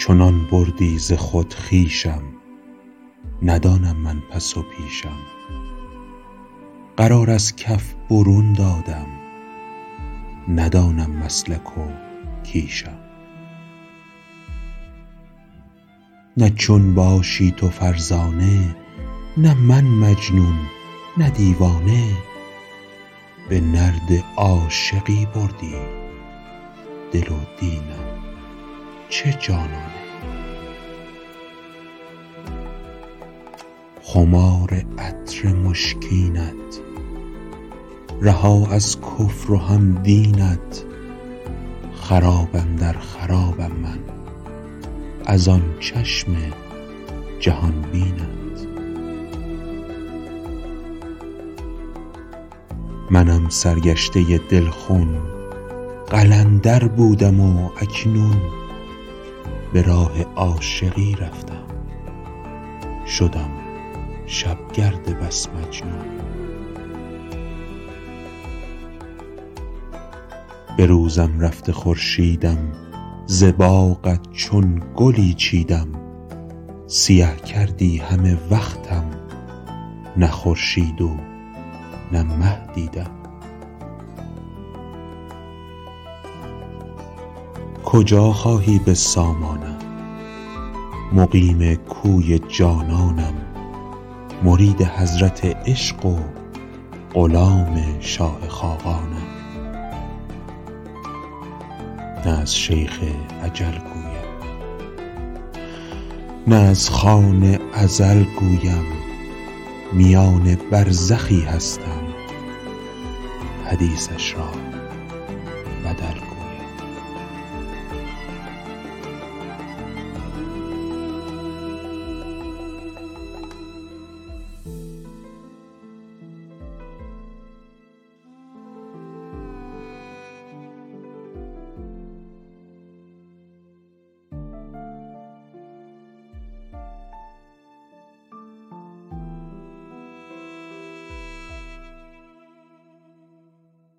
چنان بردی ز خود خویشم ندانم من پس و پیشم. قرار از کف برون دادم ندانم مسلک و کیشم. نه چون باشی تو فرزانه نه من مجنون نه دیوانه به نرد عاشقی بردی دل و دینم. چه جانانه. خمار عطر مشکینت رها از کفر و هم دینت خراب اندر خرابم من از آن چشم جهان بینت. منم سرگشته دل خون قلندر بودم و اکنون به راه عاشقی رفتم. شدم شبگرد بس مجنون. به روزم رفته خورشیدم ز باغت چون گلی چیدم. سیه کردی همه وقتم نه خورشید و نه مه دیدم. کجا خواهی به سامانم؟ مقیم کوی جانانم مرید حضرت عشق و غلام شاه خاقانم. نه از شیخ اجل گویم نه از خوان ازل گویم میان برزخی هستم حدیثش را